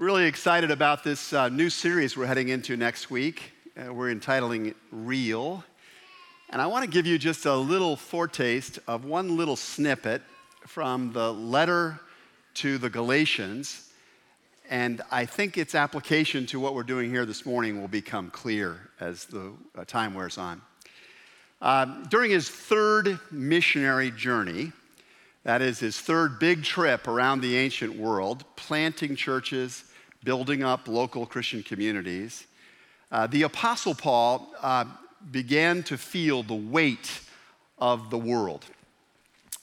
Really excited about this uh, new series we're heading into next week. Uh, we're entitling it Real. And I want to give you just a little foretaste of one little snippet from the letter to the Galatians. And I think its application to what we're doing here this morning will become clear as the uh, time wears on. Uh, during his third missionary journey, that is his third big trip around the ancient world, planting churches, building up local Christian communities. Uh, the Apostle Paul uh, began to feel the weight of the world.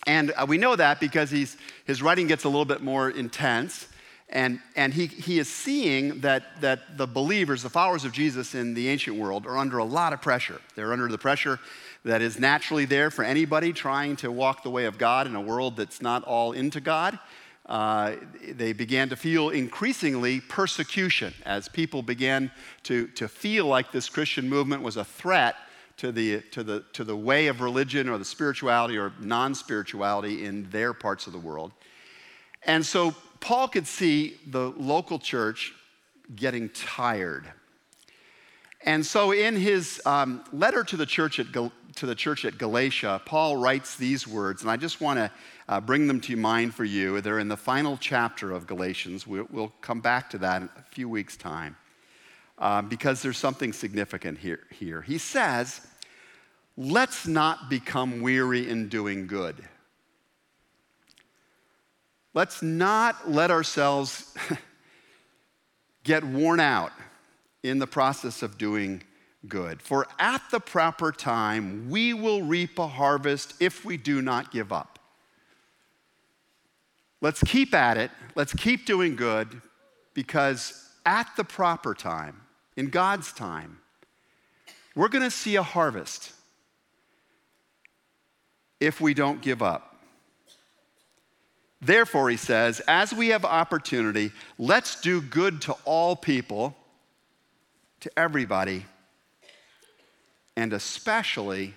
And uh, we know that because he's, his writing gets a little bit more intense. And, and he, he is seeing that, that the believers, the followers of Jesus in the ancient world, are under a lot of pressure. They're under the pressure that is naturally there for anybody trying to walk the way of God in a world that's not all into God. Uh, they began to feel increasingly persecution as people began to, to feel like this Christian movement was a threat to the, to, the, to the way of religion or the spirituality or non spirituality in their parts of the world. And so Paul could see the local church getting tired. And so in his um, letter to the church at Gal- to the church at Galatia, Paul writes these words, and I just want to uh, bring them to mind for you. They're in the final chapter of Galatians. We'll, we'll come back to that in a few weeks' time uh, because there's something significant here, here. He says, Let's not become weary in doing good. Let's not let ourselves get worn out in the process of doing good. For at the proper time, we will reap a harvest if we do not give up. Let's keep at it. Let's keep doing good because at the proper time, in God's time, we're going to see a harvest if we don't give up. Therefore, he says, as we have opportunity, let's do good to all people, to everybody and especially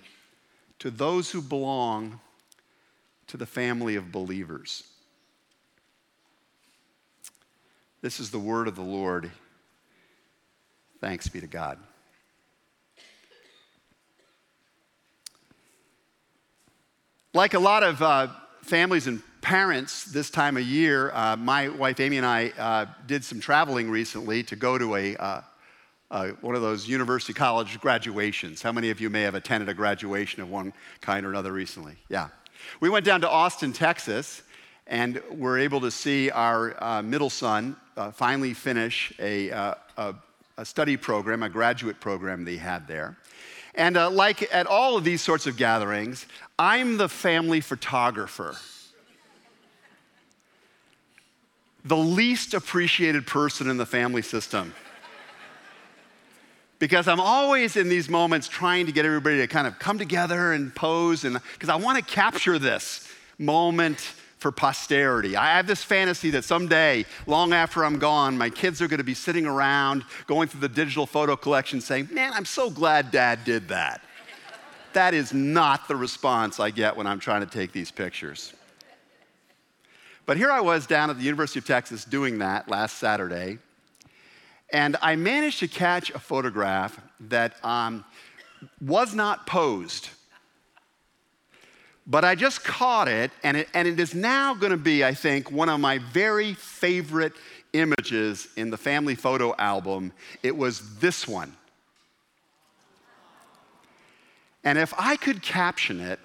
to those who belong to the family of believers. This is the word of the Lord. Thanks be to God. Like a lot of uh, families and parents this time of year, uh, my wife Amy and I uh, did some traveling recently to go to a uh, one of those university college graduations. How many of you may have attended a graduation of one kind or another recently? Yeah. We went down to Austin, Texas, and were able to see our uh, middle son uh, finally finish a, uh, a, a, study program, a graduate program they had there. And uh, like at all of these sorts of gatherings, I'm the family photographer. the least appreciated person in the family system because I'm always in these moments trying to get everybody to kind of come together and pose, and because I want to capture this moment for posterity. I have this fantasy that someday, long after I'm gone, my kids are going to be sitting around going through the digital photo collection saying, Man, I'm so glad dad did that. that is not the response I get when I'm trying to take these pictures. But here I was down at the University of Texas doing that last Saturday, and I managed to catch a photograph that um, was not posed. But I just caught it and, it, and it is now going to be, I think, one of my very favorite images in the family photo album. It was this one. And if I could caption it,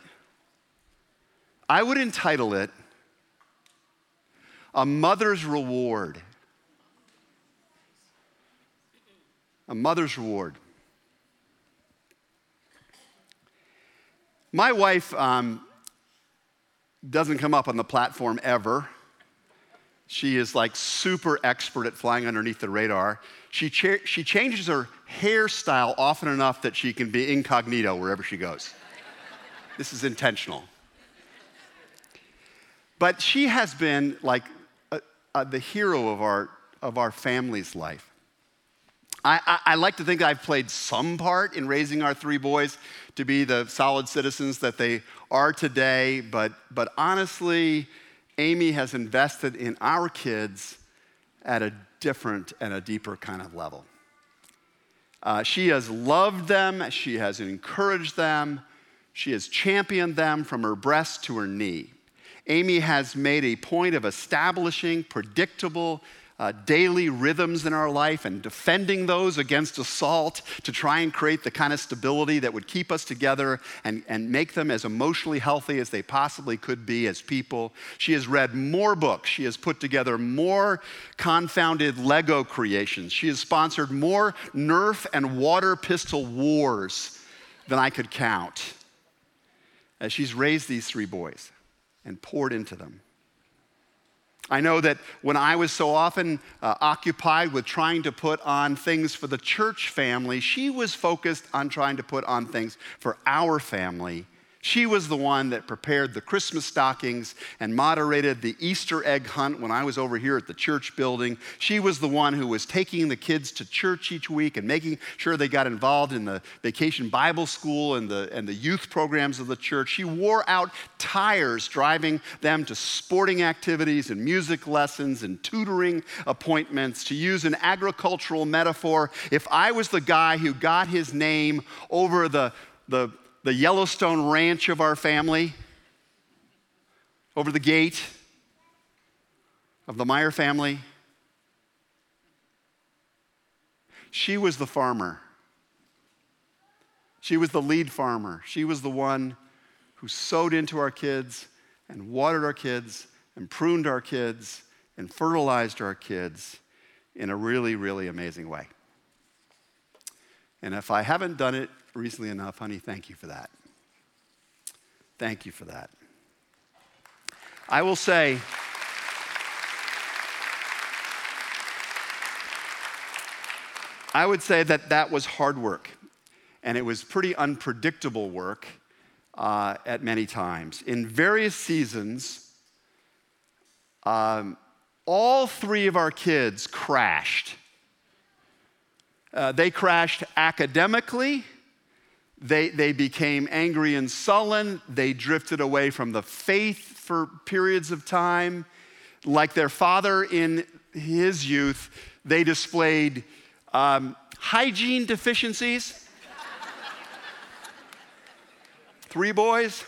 I would entitle it A Mother's Reward. a mother's reward. My wife um, doesn't come up on the platform ever. She is like super expert at flying underneath the radar. She, cha- she changes her hairstyle often enough that she can be incognito wherever she goes. this is intentional. But she has been like a, a, the hero of our, of our family's life. I, I, I, like to think I've played some part in raising our three boys to be the solid citizens that they are today, but, but honestly, Amy has invested in our kids at a different and a deeper kind of level. Uh, she has loved them, she has encouraged them, she has championed them from her breast to her knee. Amy has made a point of establishing predictable, uh, daily rhythms in our life and defending those against assault to try and create the kind of stability that would keep us together and, and make them as emotionally healthy as they possibly could be as people. She has read more books. She has put together more confounded Lego creations. She has sponsored more Nerf and water pistol wars than I could count as she's raised these three boys and poured into them. I know that when I was so often uh, occupied with trying to put on things for the church family, she was focused on trying to put on things for our family she was the one that prepared the Christmas stockings and moderated the Easter egg hunt when I was over here at the church building. She was the one who was taking the kids to church each week and making sure they got involved in the vacation Bible school and the, and the youth programs of the church. She wore out tires driving them to sporting activities and music lessons and tutoring appointments. To use an agricultural metaphor, if I was the guy who got his name over the the the Yellowstone ranch of our family, over the gate of the Meyer family. She was the farmer. She was the lead farmer. She was the one who sowed into our kids and watered our kids and pruned our kids and fertilized our kids in a really, really amazing way. And if I haven't done it recently enough, honey, thank you for that. Thank you for that. I will say, I would say that that was hard work, and it was pretty unpredictable work uh, at many times. In various seasons, um, all three of our kids crashed. Uh, they crashed academically, they, they became angry and sullen. They drifted away from the faith for periods of time. Like their father in his youth, they displayed um, hygiene deficiencies. Three boys.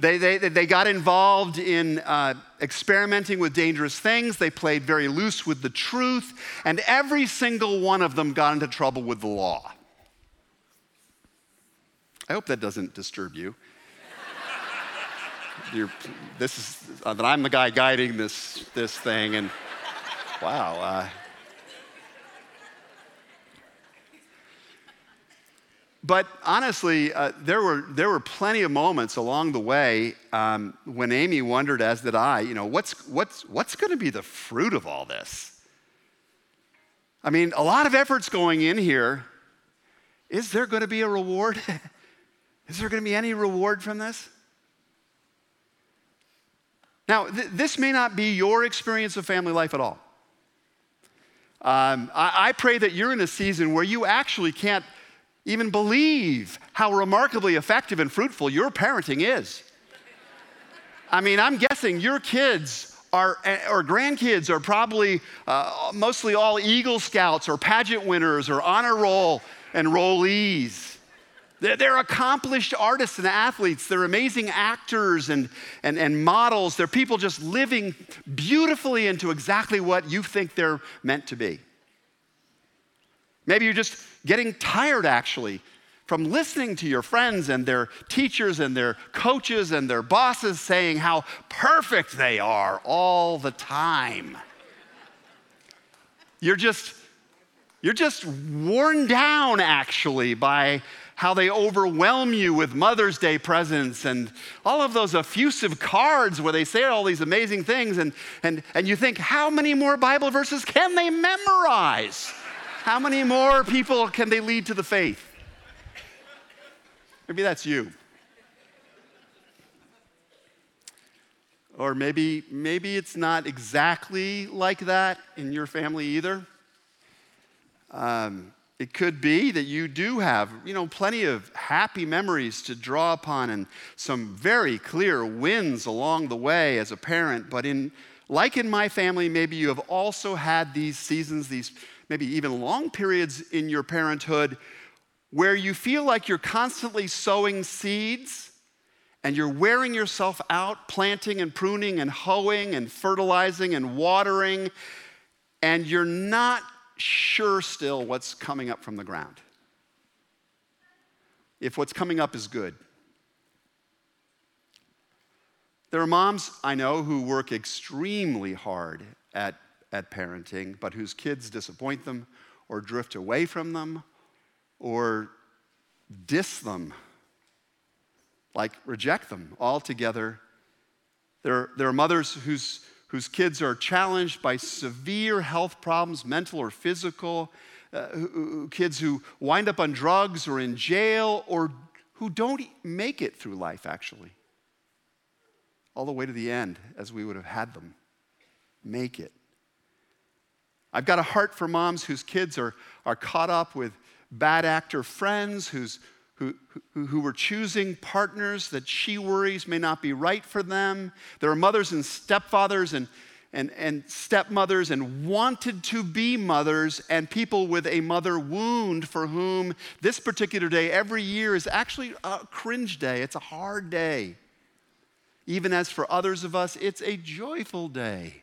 They, they, they got involved in uh, experimenting with dangerous things. They played very loose with the truth. And every single one of them got into trouble with the law. I hope that doesn't disturb you. You're, this is uh, that I'm the guy guiding this, this thing, and wow. Uh, But honestly, uh, there, were, there were plenty of moments along the way um, when Amy wondered, as did I, you know, what's, what's, what's going to be the fruit of all this? I mean, a lot of effort's going in here. Is there going to be a reward? Is there going to be any reward from this? Now, th- this may not be your experience of family life at all. Um, I-, I pray that you're in a season where you actually can't even believe how remarkably effective and fruitful your parenting is. I mean, I'm guessing your kids are, or grandkids are probably uh, mostly all Eagle Scouts or pageant winners or honor roll enrollees. They're, they're accomplished artists and athletes. They're amazing actors and, and, and models. They're people just living beautifully into exactly what you think they're meant to be. Maybe you're just getting tired actually from listening to your friends and their teachers and their coaches and their bosses saying how perfect they are all the time. You're just you're just worn down actually by how they overwhelm you with Mother's Day presents and all of those effusive cards where they say all these amazing things and and and you think how many more Bible verses can they memorize? How many more people can they lead to the faith? Maybe that's you. Or maybe, maybe it's not exactly like that in your family either. Um, it could be that you do have, you know, plenty of happy memories to draw upon and some very clear wins along the way as a parent, but in Like in my family, maybe you have also had these seasons, these maybe even long periods in your parenthood where you feel like you're constantly sowing seeds and you're wearing yourself out, planting and pruning and hoeing and fertilizing and watering, and you're not sure still what's coming up from the ground. If what's coming up is good. There are moms I know who work extremely hard at, at parenting, but whose kids disappoint them or drift away from them or diss them, like reject them altogether. There, there are mothers whose, whose kids are challenged by severe health problems, mental or physical, uh, who, kids who wind up on drugs or in jail or who don't make it through life, actually all the way to the end as we would have had them make it. I've got a heart for moms whose kids are, are caught up with bad actor friends, who's, who, who, who were choosing partners that she worries may not be right for them. There are mothers and stepfathers and, and, and stepmothers and wanted to be mothers, and people with a mother wound for whom this particular day every year is actually a cringe day. It's a hard day. Even as for others of us, it's a joyful day.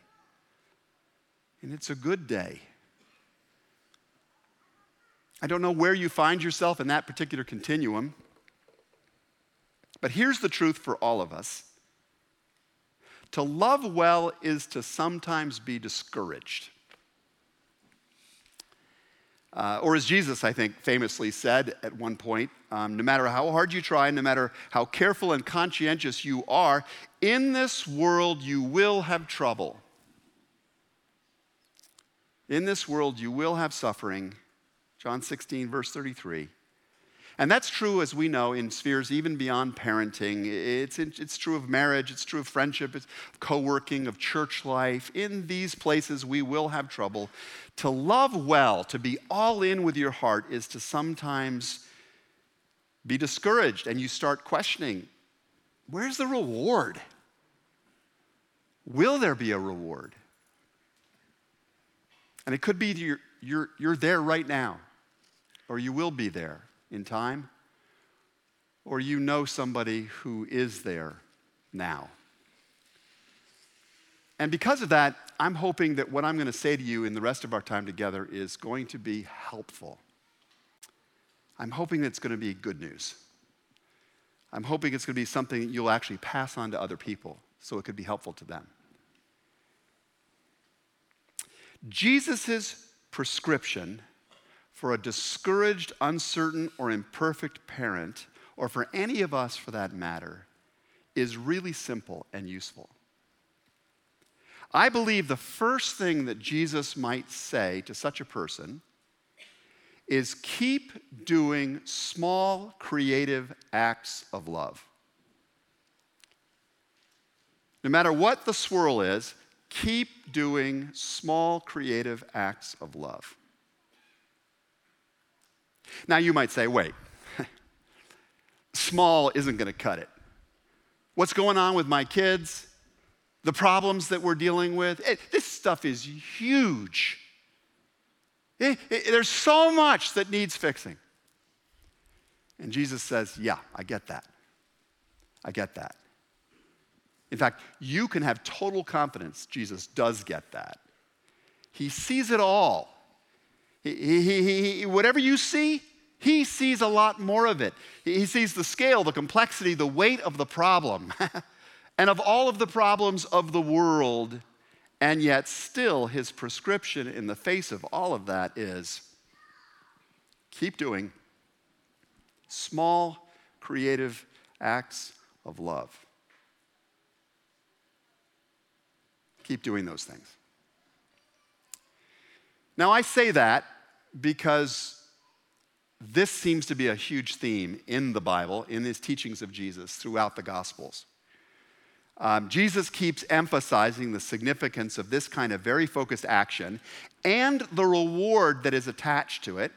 And it's a good day. I don't know where you find yourself in that particular continuum, but here's the truth for all of us to love well is to sometimes be discouraged. Uh, or as Jesus, I think, famously said at one point, um, no matter how hard you try, no matter how careful and conscientious you are, in this world you will have trouble. In this world you will have suffering. John 16, verse 33. And that's true, as we know, in spheres even beyond parenting. It's, it's true of marriage, it's true of friendship, it's co working, of church life. In these places, we will have trouble. To love well, to be all in with your heart, is to sometimes be discouraged and you start questioning where's the reward? Will there be a reward? And it could be you're, you're, you're there right now, or you will be there in time, or you know somebody who is there now. And because of that, I'm hoping that what I'm going to say to you in the rest of our time together is going to be helpful. I'm hoping it's going to be good news. I'm hoping it's going to be something you'll actually pass on to other people so it could be helpful to them. Jesus' prescription for a discouraged, uncertain, or imperfect parent, or for any of us for that matter, is really simple and useful. I believe the first thing that Jesus might say to such a person is keep doing small, creative acts of love. No matter what the swirl is, keep doing small, creative acts of love. Now, you might say, wait, small isn't going to cut it. What's going on with my kids? The problems that we're dealing with? It, this stuff is huge. It, it, there's so much that needs fixing. And Jesus says, Yeah, I get that. I get that. In fact, you can have total confidence Jesus does get that. He sees it all. He, he, he, whatever you see, he sees a lot more of it. He sees the scale, the complexity, the weight of the problem, and of all of the problems of the world. And yet, still, his prescription in the face of all of that is keep doing small, creative acts of love. Keep doing those things. Now, I say that because this seems to be a huge theme in the Bible, in his teachings of Jesus throughout the Gospels. Um, Jesus keeps emphasizing the significance of this kind of very focused action and the reward that is attached to it.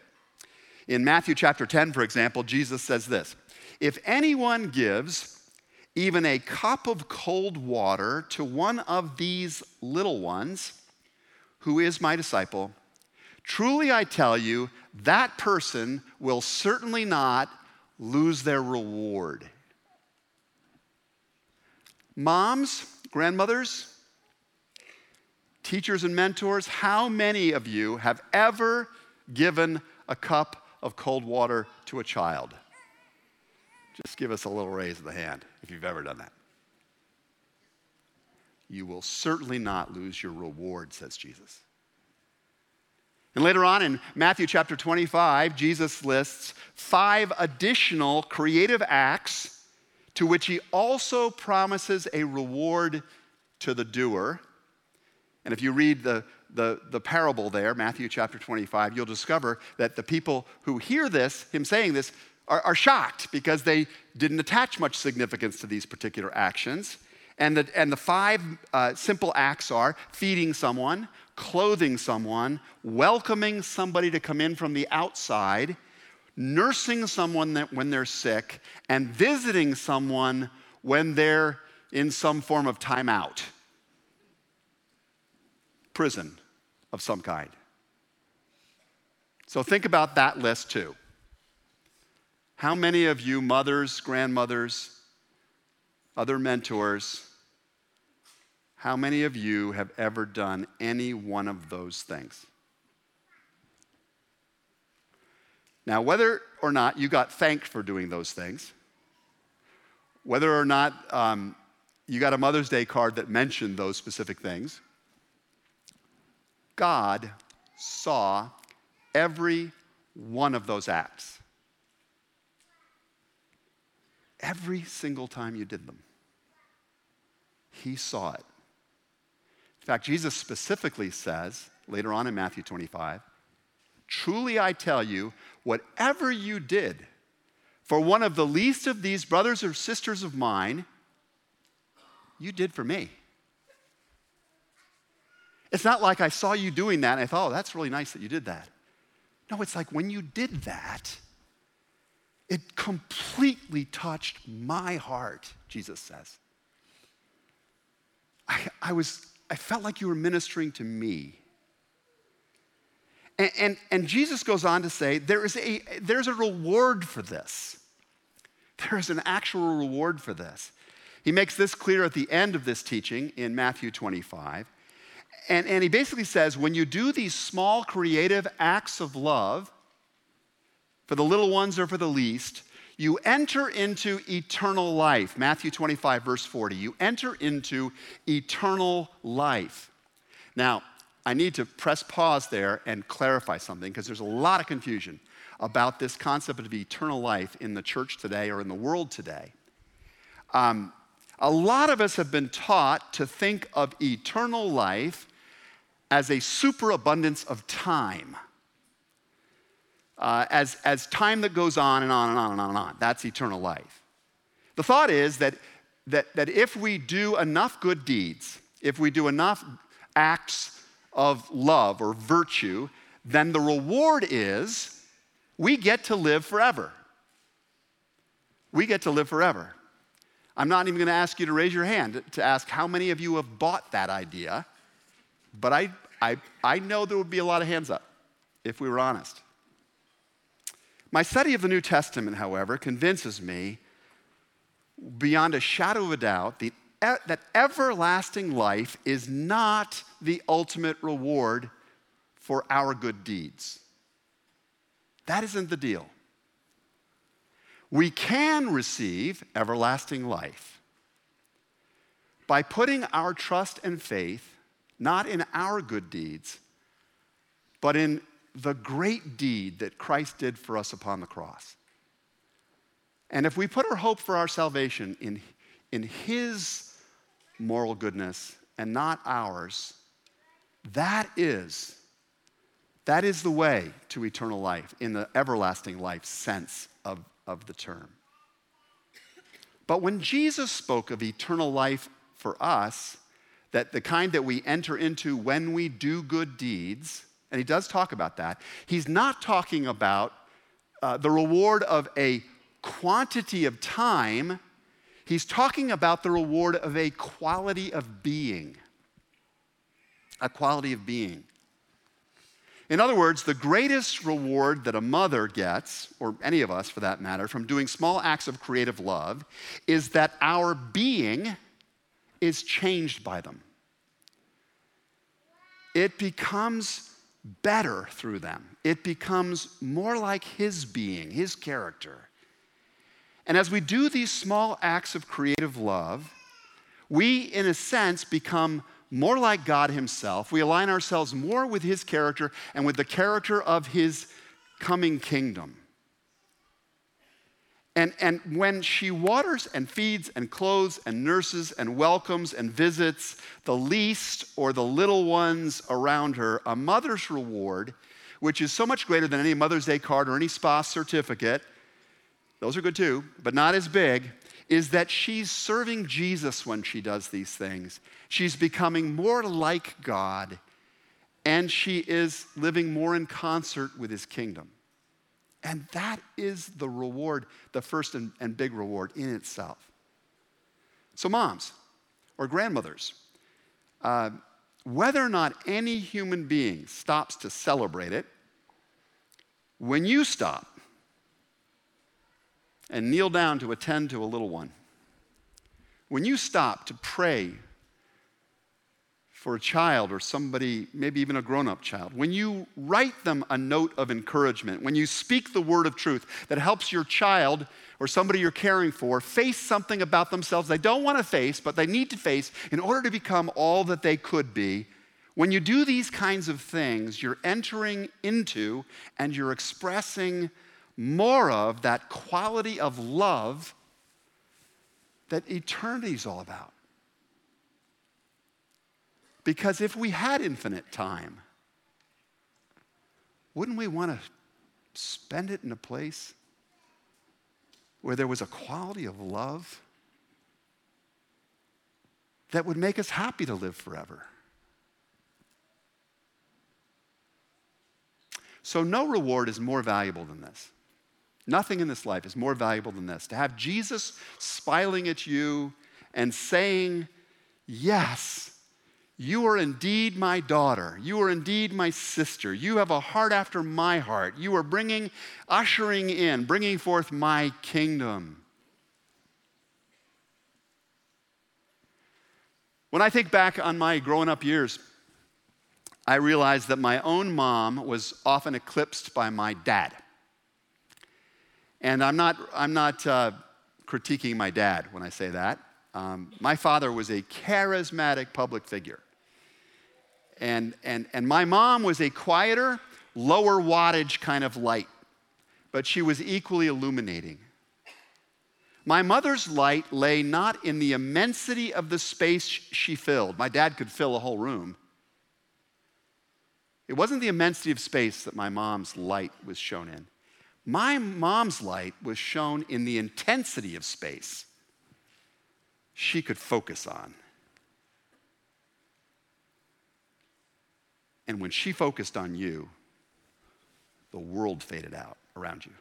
In Matthew chapter 10, for example, Jesus says this If anyone gives even a cup of cold water to one of these little ones, who is my disciple, truly I tell you, that person will certainly not lose their reward. Moms, grandmothers, teachers, and mentors, how many of you have ever given a cup of cold water to a child? Just give us a little raise of the hand if you've ever done that. You will certainly not lose your reward, says Jesus. And later on in Matthew chapter 25, Jesus lists five additional creative acts to which he also promises a reward to the doer. And if you read the, the, the parable there, Matthew chapter 25, you'll discover that the people who hear this, him saying this, are, are shocked because they didn't attach much significance to these particular actions. And the, and the five uh, simple acts are feeding someone, clothing someone, welcoming somebody to come in from the outside, nursing someone when they're sick, and visiting someone when they're in some form of timeout. Prison of some kind. So think about that list too. How many of you, mothers, grandmothers, other mentors, how many of you have ever done any one of those things? Now, whether or not you got thanked for doing those things, whether or not um, you got a Mother's Day card that mentioned those specific things, God saw every one of those acts every single time you did them. He saw it. In fact, Jesus specifically says later on in Matthew 25, Truly I tell you, whatever you did for one of the least of these brothers or sisters of mine, you did for me. It's not like I saw you doing that and I thought, oh, that's really nice that you did that. No, it's like when you did that, it completely touched my heart, Jesus says. I, I, was, I felt like you were ministering to me. And, and, and Jesus goes on to say there is a, there's a reward for this. There is an actual reward for this. He makes this clear at the end of this teaching in Matthew 25. And, and he basically says when you do these small creative acts of love, for the little ones or for the least, you enter into eternal life. Matthew 25, verse 40. You enter into eternal life. Now, I need to press pause there and clarify something because there's a lot of confusion about this concept of eternal life in the church today or in the world today. Um, a lot of us have been taught to think of eternal life as a superabundance of time uh, as, as time that goes on and on and on and on and on. That's eternal life. The thought is that, that, that if we do enough good deeds, if we do enough acts of love or virtue, then the reward is we get to live forever. We get to live forever. I'm not even going to ask you to raise your hand to ask how many of you have bought that idea, but I, I, I know there would be a lot of hands up if we were honest. My study of the New Testament, however, convinces me beyond a shadow of a doubt the, that everlasting life is not the ultimate reward for our good deeds. That isn't the deal. We can receive everlasting life by putting our trust and faith not in our good deeds, but in the great deed that Christ did for us upon the cross. And if we put our hope for our salvation in, in His moral goodness and not ours, that is, that is the way to eternal life in the everlasting life sense of, of the term. But when Jesus spoke of eternal life for us, that the kind that we enter into when we do good deeds, and he does talk about that. He's not talking about uh, the reward of a quantity of time. He's talking about the reward of a quality of being. A quality of being. In other words, the greatest reward that a mother gets, or any of us for that matter, from doing small acts of creative love is that our being is changed by them. It becomes better through them, it becomes more like His being, His character. And as we do these small acts of creative love, we, in a sense, become more like God Himself. We align ourselves more with His character and with the character of His coming kingdom. And, and when she waters and feeds and clothes and nurses and welcomes and visits the least or the little ones around her, a mother's reward, which is so much greater than any Mother's Day card or any spa certificate, those are good too, but not as big, is that she's serving Jesus when she does these things. She's becoming more like God, and she is living more in concert with his kingdom. And that is the reward, the first and, and big reward in itself. So, moms or grandmothers, uh, whether or not any human being stops to celebrate it, when you stop and kneel down to attend to a little one, when you stop to pray for a child or somebody, maybe even a grown up child, when you write them a note of encouragement, when you speak the word of truth that helps your child or somebody you're caring for face something about themselves they don't want to face, but they need to face in order to become all that they could be, when you do these kinds of things, you're entering into and you're expressing more of that quality of love that eternity is all about. Because if we had infinite time, wouldn't we want to spend it in a place where there was a quality of love that would make us happy to live forever? So, no reward is more valuable than this. Nothing in this life is more valuable than this. To have Jesus smiling at you and saying, Yes, you are indeed my daughter. You are indeed my sister. You have a heart after my heart. You are bringing, ushering in, bringing forth my kingdom. When I think back on my growing up years, I realized that my own mom was often eclipsed by my dad. And I'm not, I'm not uh, critiquing my dad when I say that. Um, my father was a charismatic public figure. And, and, and my mom was a quieter, lower wattage kind of light, but she was equally illuminating. My mother's light lay not in the immensity of the space she filled. My dad could fill a whole room. It wasn't the immensity of space that my mom's light was shown in. My mom's light was shown in the intensity of space she could focus on. And when she focused on you, the world faded out around you.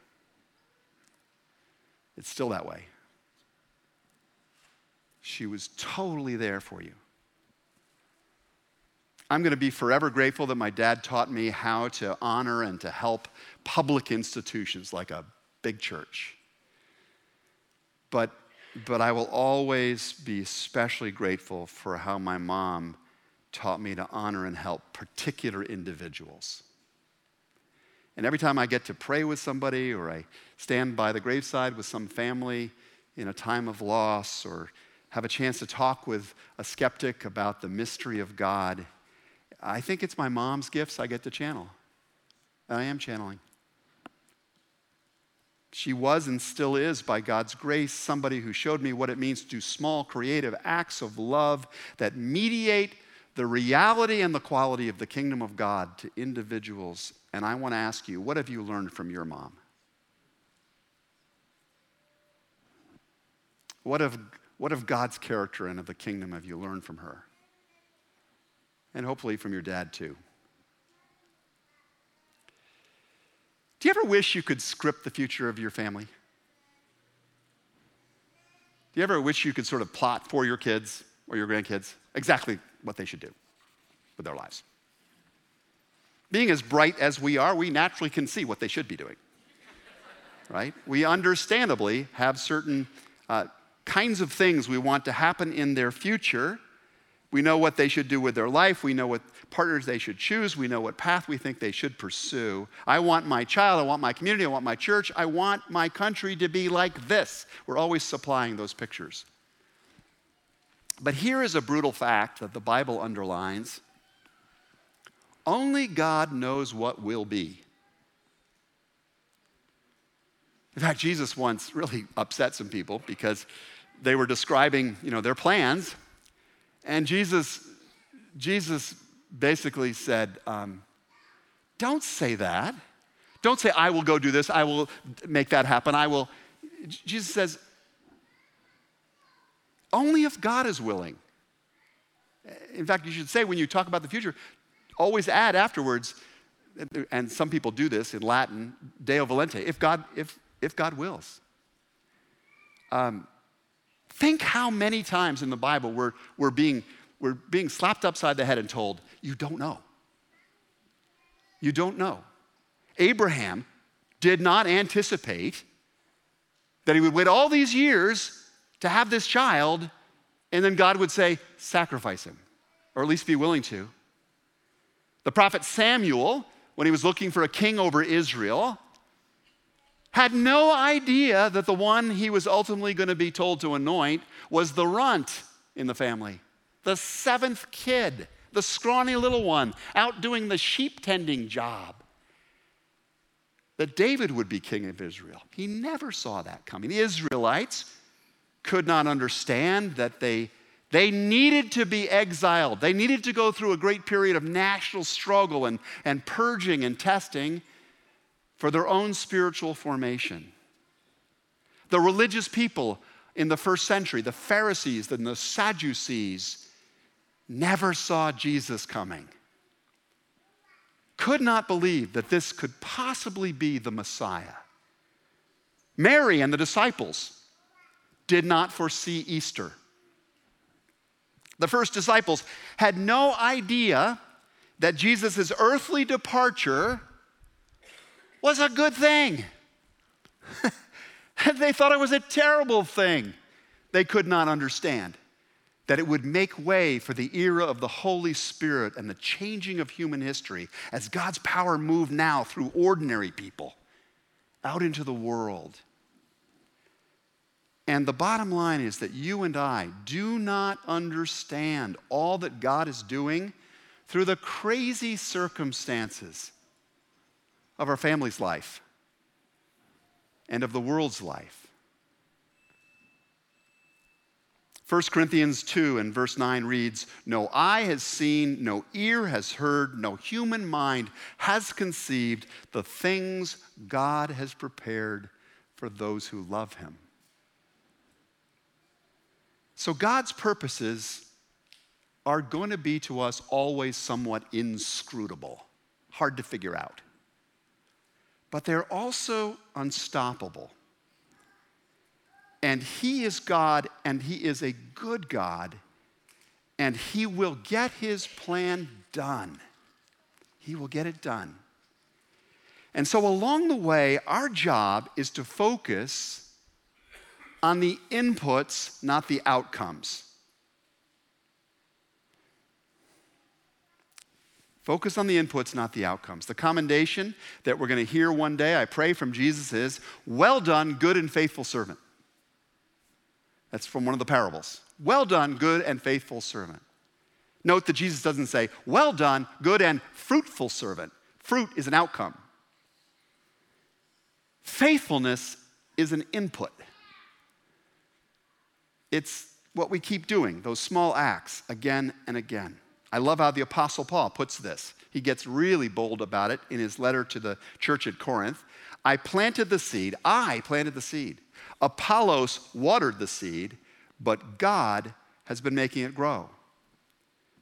It's still that way. She was totally there for you. I'm going to be forever grateful that my dad taught me how to honor and to help public institutions like a big church. But, but I will always be especially grateful for how my mom taught me to honor and help particular individuals. And every time I get to pray with somebody or I stand by the graveside with some family in a time of loss or have a chance to talk with a skeptic about the mystery of God, I think it's my mom's gifts I get to channel. And I am channeling. She was and still is, by God's grace, somebody who showed me what it means to do small, creative acts of love that mediate the reality and the quality of the kingdom of God to individuals. And I want to ask you, what have you learned from your mom? What of, what of God's character and of the kingdom have you learned from her? and hopefully from your dad too. Do you ever wish you could script the future of your family? Do you ever wish you could sort of plot for your kids or your grandkids exactly what they should do with their lives? Being as bright as we are, we naturally can see what they should be doing. Right? We understandably have certain uh, kinds of things we want to happen in their future. We know what they should do with their life. We know what partners they should choose. We know what path we think they should pursue. I want my child, I want my community, I want my church, I want my country to be like this. We're always supplying those pictures. But here is a brutal fact that the Bible underlines only God knows what will be. In fact, Jesus once really upset some people because they were describing, you know, their plans, and Jesus, Jesus basically said, um, Don't say that. Don't say, I will go do this, I will make that happen, I will. Jesus says, Only if God is willing. In fact, you should say when you talk about the future, always add afterwards, and some people do this in Latin, Deo volente, if God, if, if God wills. Um, think how many times in the Bible we're, we're being we're being slapped upside the head and told, You don't know. You don't know. Abraham did not anticipate that he would wait all these years to have this child, and then God would say, Sacrifice him, or at least be willing to. The prophet Samuel, when he was looking for a king over Israel, had no idea that the one he was ultimately going to be told to anoint was the runt in the family the seventh kid, the scrawny little one, out doing the sheep tending job. That David would be king of Israel. He never saw that coming. The Israelites could not understand that they, they needed to be exiled. They needed to go through a great period of national struggle and, and purging and testing for their own spiritual formation. The religious people in the first century, the Pharisees and the Sadducees, never saw Jesus coming, could not believe that this could possibly be the Messiah. Mary and the disciples did not foresee Easter. The first disciples had no idea that Jesus' earthly departure was a good thing. they thought it was a terrible thing they could not understand that it would make way for the era of the Holy Spirit and the changing of human history as God's power moved now through ordinary people out into the world. And the bottom line is that you and I do not understand all that God is doing through the crazy circumstances of our family's life and of the world's life. 1 Corinthians 2 and verse 9 reads No eye has seen, no ear has heard, no human mind has conceived the things God has prepared for those who love him. So God's purposes are going to be to us always somewhat inscrutable, hard to figure out. But they're also unstoppable. And He is God, and He is a good God, and He will get His plan done. He will get it done. And so, along the way, our job is to focus on the inputs, not the outcomes. Focus on the inputs, not the outcomes. The commendation that we're going to hear one day, I pray from Jesus, is Well done, good and faithful servant. That's from one of the parables. Well done, good and faithful servant. Note that Jesus doesn't say, Well done, good and fruitful servant. Fruit is an outcome. Faithfulness is an input. It's what we keep doing, those small acts again and again. I love how the Apostle Paul puts this. He gets really bold about it in his letter to the church at Corinth. I planted the seed, I planted the seed. Apollos watered the seed, but God has been making it grow.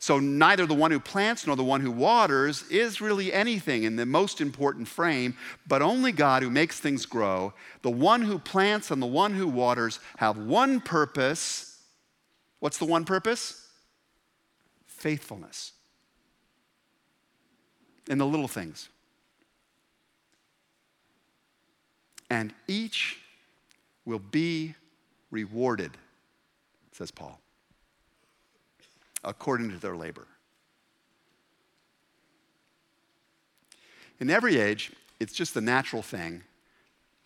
So, neither the one who plants nor the one who waters is really anything in the most important frame, but only God who makes things grow. The one who plants and the one who waters have one purpose. What's the one purpose? Faithfulness in the little things. And each will be rewarded, says Paul according to their labor. In every age, it's just the natural thing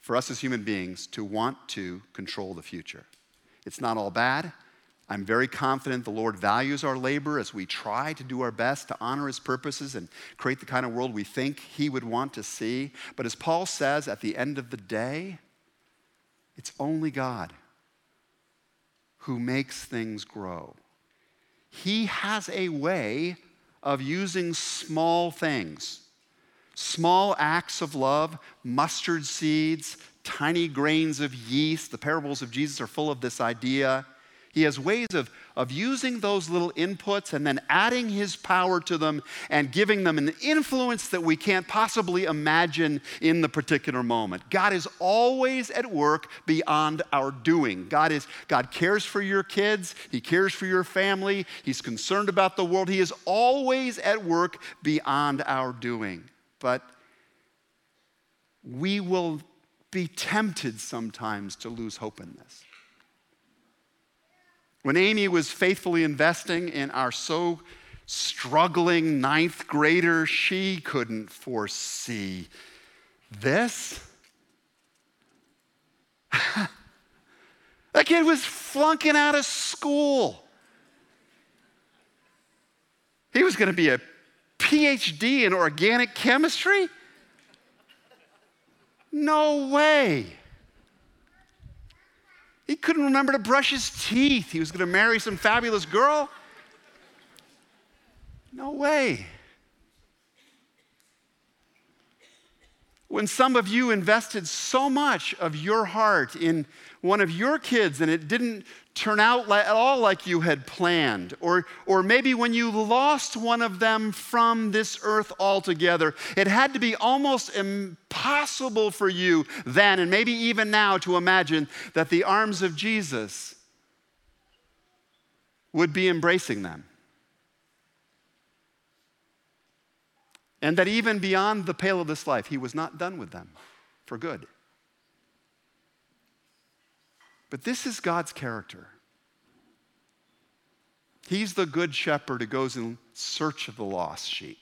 for us as human beings to want to control the future. It's not all bad. I'm very confident the Lord values our labor as we try to do our best to honor His purposes and create the kind of world we think He would want to see. But as Paul says, at the end of the day, it's only God who makes things grow. He has a way of using small things, small acts of love, mustard seeds, tiny grains of yeast. The parables of Jesus are full of this idea. He has ways of, of using those little inputs and then adding his power to them and giving them an influence that we can't possibly imagine in the particular moment. God is always at work beyond our doing. God, is, God cares for your kids, He cares for your family, He's concerned about the world. He is always at work beyond our doing. But we will be tempted sometimes to lose hope in this. When Amy was faithfully investing in our so struggling ninth grader, she couldn't foresee this. that kid was flunking out of school. He was going to be a PhD in organic chemistry? No way. He couldn't remember to brush his teeth. He was going to marry some fabulous girl. No way. When some of you invested so much of your heart in one of your kids and it didn't turn out at all like you had planned, or, or maybe when you lost one of them from this earth altogether, it had to be almost impossible for you then, and maybe even now, to imagine that the arms of Jesus would be embracing them. And that even beyond the pale of this life, he was not done with them for good. But this is God's character. He's the good shepherd who goes in search of the lost sheep.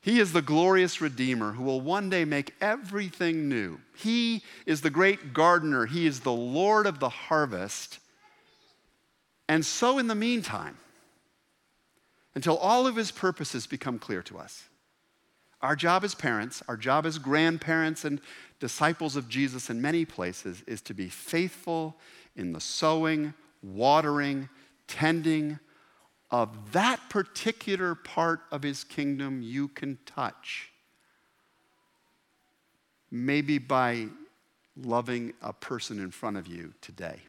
He is the glorious Redeemer who will one day make everything new. He is the great gardener. He is the Lord of the harvest. And so, in the meantime, until all of his purposes become clear to us. Our job as parents, our job as grandparents and disciples of Jesus in many places is to be faithful in the sowing, watering, tending of that particular part of his kingdom you can touch. Maybe by loving a person in front of you today.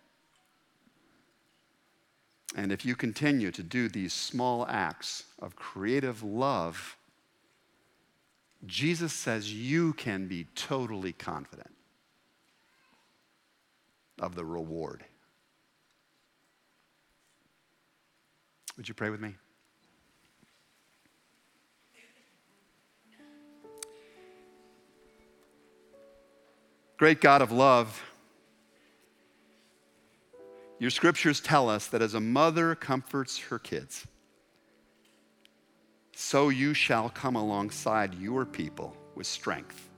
And if you continue to do these small acts of creative love, Jesus says you can be totally confident of the reward. Would you pray with me? Great God of love, your scriptures tell us that as a mother comforts her kids, so you shall come alongside your people with strength.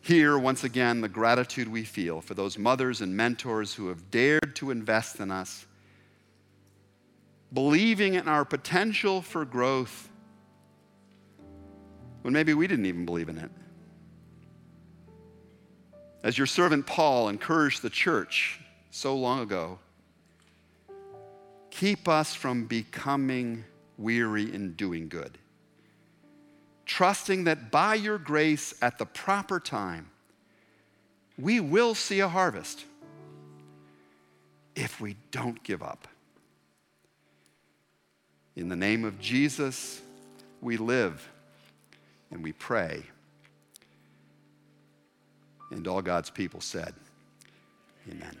Here, once again, the gratitude we feel for those mothers and mentors who have dared to invest in us, believing in our potential for growth when maybe we didn't even believe in it. As your servant Paul encouraged the church so long ago, keep us from becoming weary in doing good, trusting that by your grace at the proper time, we will see a harvest if we don't give up In the name of Jesus, we live and we pray. And all God's people said, Amen.